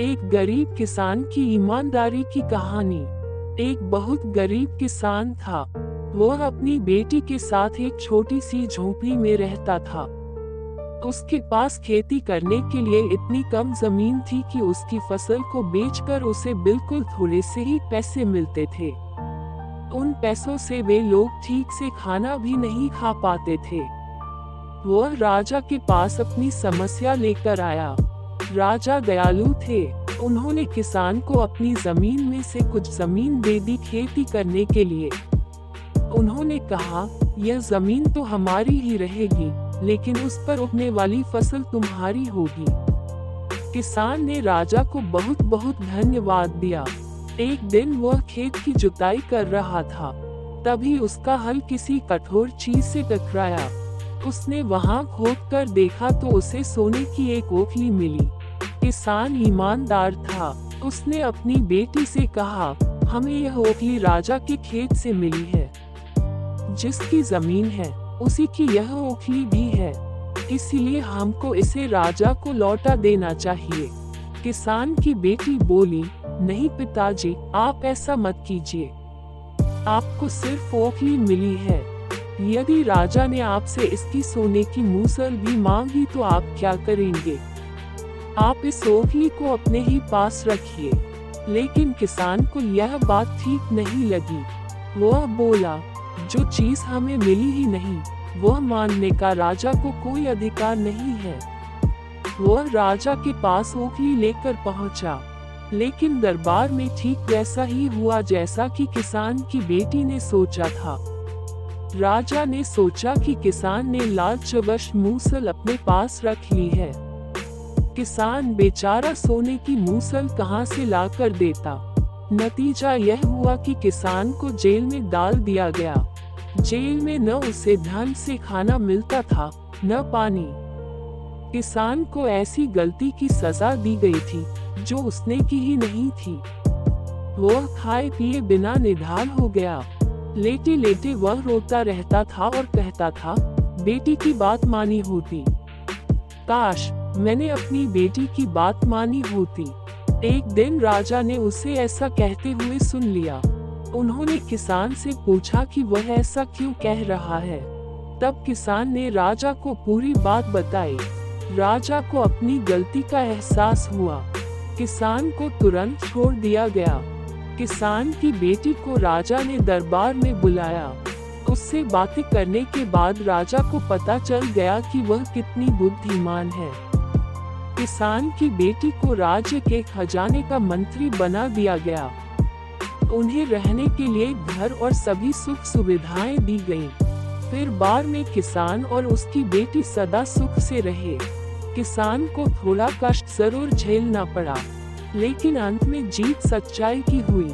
एक गरीब किसान की ईमानदारी की कहानी। एक बहुत गरीब किसान था। वह अपनी बेटी के साथ एक छोटी सी झोपड़ी में रहता था। उसके पास खेती करने के लिए इतनी कम ज़मीन थी कि उसकी फ़सल को बेचकर उसे बिल्कुल थोड़े से ही पैसे मिलते थे। उन पैसों से वे लोग ठीक से खाना भी नहीं खा पाते थे। वह राजा के पास अपनी समस्या लेकर आया। राजा दयालु थे। उन्होंने किसान को अपनी ज़मीन में से कुछ ज़मीन दे दी खेती करने के लिए। उन्होंने कहा, यह ज़मीन तो हमारी ही रहेगी, लेकिन उस पर उगने वाली फ़सल तुम्हारी होगी। किसान ने राजा को बहुत बहुत धन्यवाद दिया। एक दिन वह खेत की जुताई कर रहा था। तभी उसका हल किसी कठोर चीज़ से टकराया। उसने वहाँ खोद कर देखा तो उसे सोने की एक ओखली मिली। किसान ईमानदार था। उसने अपनी बेटी से कहा, हमें यह ओखली राजा के खेत से मिली है, जिसकी ज़मीन है, उसी की यह ओखली भी है। इसलिए हमको इसे राजा को लौटा देना चाहिए। किसान की बेटी बोली, नहीं पिताजी, आप ऐसा मत कीजिए। आपको सिर्फ़ ओखली मिली है। यदि राजा ने आपसे इसकी सोने की मूसल भी मांगी तो आप क्या करेंगे? आप इस ओखली को अपने ही पास रखिए। लेकिन किसान को यह बात ठीक नहीं लगी। वह बोला, जो चीज़ हमें मिली ही नहीं, वह मानने का राजा को कोई अधिकार नहीं है। वह राजा के पास ओखली लेकर पहुँचा। लेकिन दरबार में ठीक वैसा ही हुआ जैसा कि किसान की बेटी ने सोचा था। राजा ने सोचा कि किसान ने लालचवश मूसल अपने पास रख ली है। किसान बेचारा सोने की मूसल कहाँ से ला कर देता? नतीजा यह हुआ कि किसान को जेल में डाल दिया गया। जेल में न उसे धन से खाना मिलता था, न पानी। किसान को ऐसी गलती की सजा दी गई थी, जो उसने की ही नहीं थी। वह खाए पिए बिना निधान हो गया। लेटे लेटे वह रोता रहता था और कहता था, बेटी की बात मानी होती। काश मैंने अपनी बेटी की बात मानी होती। एक दिन राजा ने उसे ऐसा कहते हुए सुन लिया। उन्होंने किसान से पूछा कि वह ऐसा क्यों कह रहा है। तब किसान ने राजा को पूरी बात बताई। राजा को अपनी गलती का एहसास हुआ। किसान को तुरंत छोड़ दिया गया। किसान की बेटी को राजा ने दरबार में बुलाया। उससे बातें करने के बाद राजा को पता चल गया कि वह कितनी बुद्धिमान है। किसान की बेटी को राज्य के खजाने का मंत्री बना दिया गया। उन्हें रहने के लिए घर और सभी सुख सुविधाएँ दी गईं। फिर बार में किसान और उसकी बेटी सदा सुख से रहे। किसान को थोड़ा कष्ट ज़रूर झेलना पड़ा। लेकिन अंत में जीत सच्चाई की हुई।